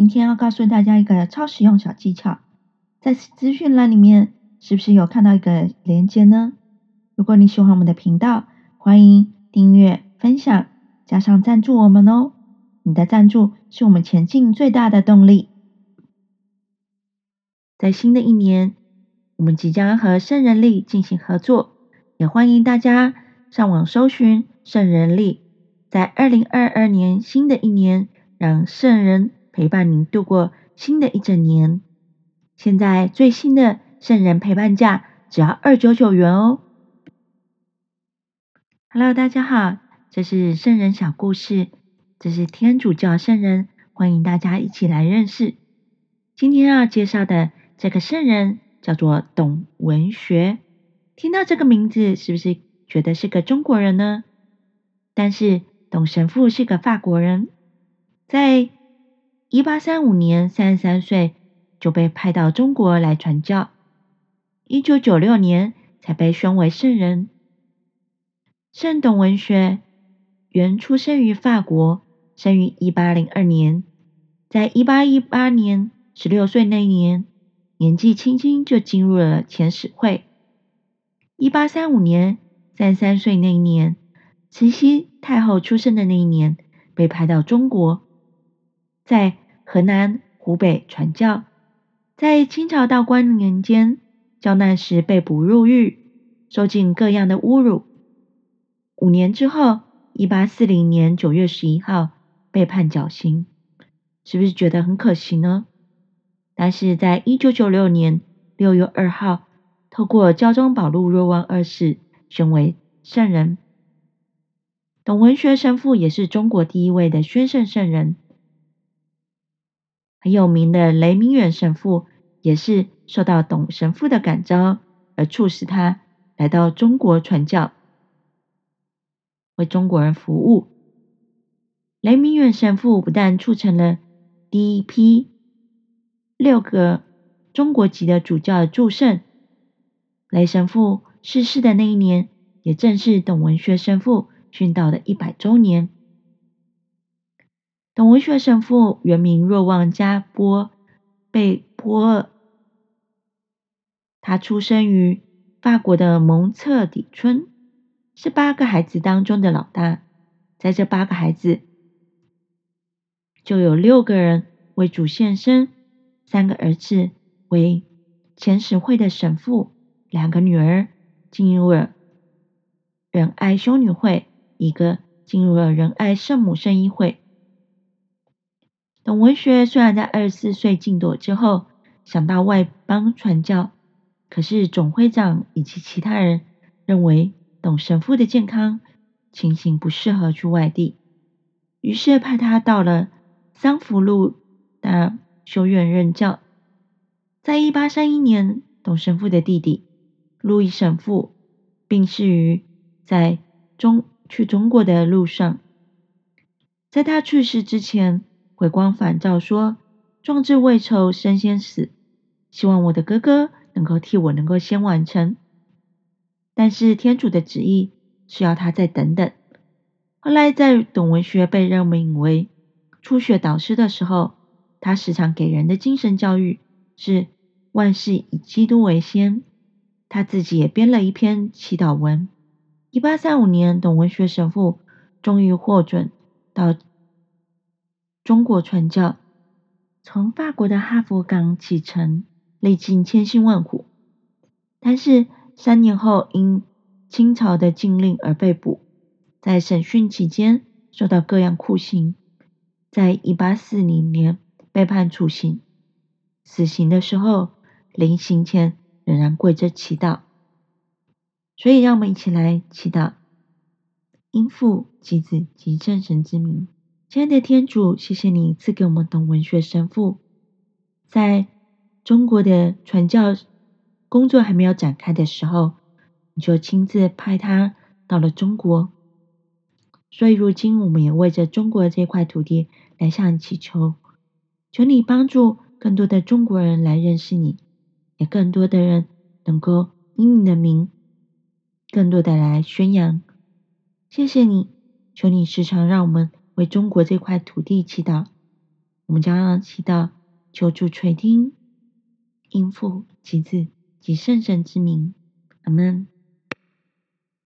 今天要告诉大家一个超实用小技巧，在资讯栏里面是不是有看到一个连接呢？如果你喜欢我们的频道，欢迎订阅、分享，加上赞助我们哦。你的赞助是我们前进最大的动力。在新的一年，我们即将和圣人力进行合作，也欢迎大家上网搜寻圣人力。在二零二二年新的一年，让圣人陪伴您度过新的一整年。现在最新的圣人陪伴价只要二九九元哦。Hello，大家好，这是圣人小故事，这是天主教圣人，欢迎大家一起来认识。今天要介绍的这个圣人叫做董文学。听到这个名字，是不是觉得是个中国人呢？但是。董神父是个法国人，在一八三五年三十三岁就被派到中国来传教，一九九六年才被宣为圣人。圣董文学原出生于法国，生于一八零二年，在一八一八年十六岁那一年，年纪轻轻就进入了遣使会。一八三五年三十三岁那一年。慈禧太后出生的那一年，被派到中国，在河南、湖北传教。在清朝道光年间，教难时被捕入狱，受尽各样的侮辱。五年之后，一八四零年九月十一号被判绞刑，是不是觉得很可惜呢？但是在一九九六年六月二号，透过胶中宝路若望二世宣为圣人。董文学神父也是中国第一位的宣圣圣人，很有名的雷明远神父也是受到董神父的感召，而促使他来到中国传教，为中国人服务。雷明远神父不但促成了第一批六个中国籍的主教的祝圣，雷神父逝世的那一年，也正是董文学神父。殉道的一百周年。文学神父原名若望加波贝波尔，他出生于法国的蒙特底村，是八个孩子当中的老大。在这八个孩子，就有六个人为主献身，三个儿子为前使会的神父，两个女儿进入了仁爱修女会。一个进入了仁爱圣母圣衣会。董文学虽然在二十四岁进朵之后想到外邦传教，可是总会长以及其他人认为董神父的健康情形不适合去外地，于是派他到了桑福路的修院任教。在一八三一年，董神父的弟弟路易神父病逝于在中。去中国的路上，在他去世之前，回光返照说：“壮志未酬身先死，希望我的哥哥能够替我能够先完成。”但是天主的旨意是要他再等等。后来在董文学被任命为初学导师的时候，他时常给人的精神教育是万事以基督为先。他自己也编了一篇祈祷文。一八三五年，董文学神父终于获准到中国传教，从法国的哈佛港启程，历尽千辛万苦。但是三年后，因清朝的禁令而被捕，在审讯期间受到各样酷刑，在一八四零年被判处刑。死刑的时候，临刑前仍然跪着祈祷。所以，让我们一起来祈祷，因父及子及圣神之名，亲爱的天主，谢谢你赐给我们懂文学神父，在中国的传教工作还没有展开的时候，你就亲自派他到了中国。所以，如今我们也为着中国这块土地来向你祈求，求你帮助更多的中国人来认识你，也更多的人能够因你的名。更多的来宣扬，谢谢你，求你时常让我们为中国这块土地祈祷。我们将要祈祷，求助垂听，应父及子及圣圣之名，阿门。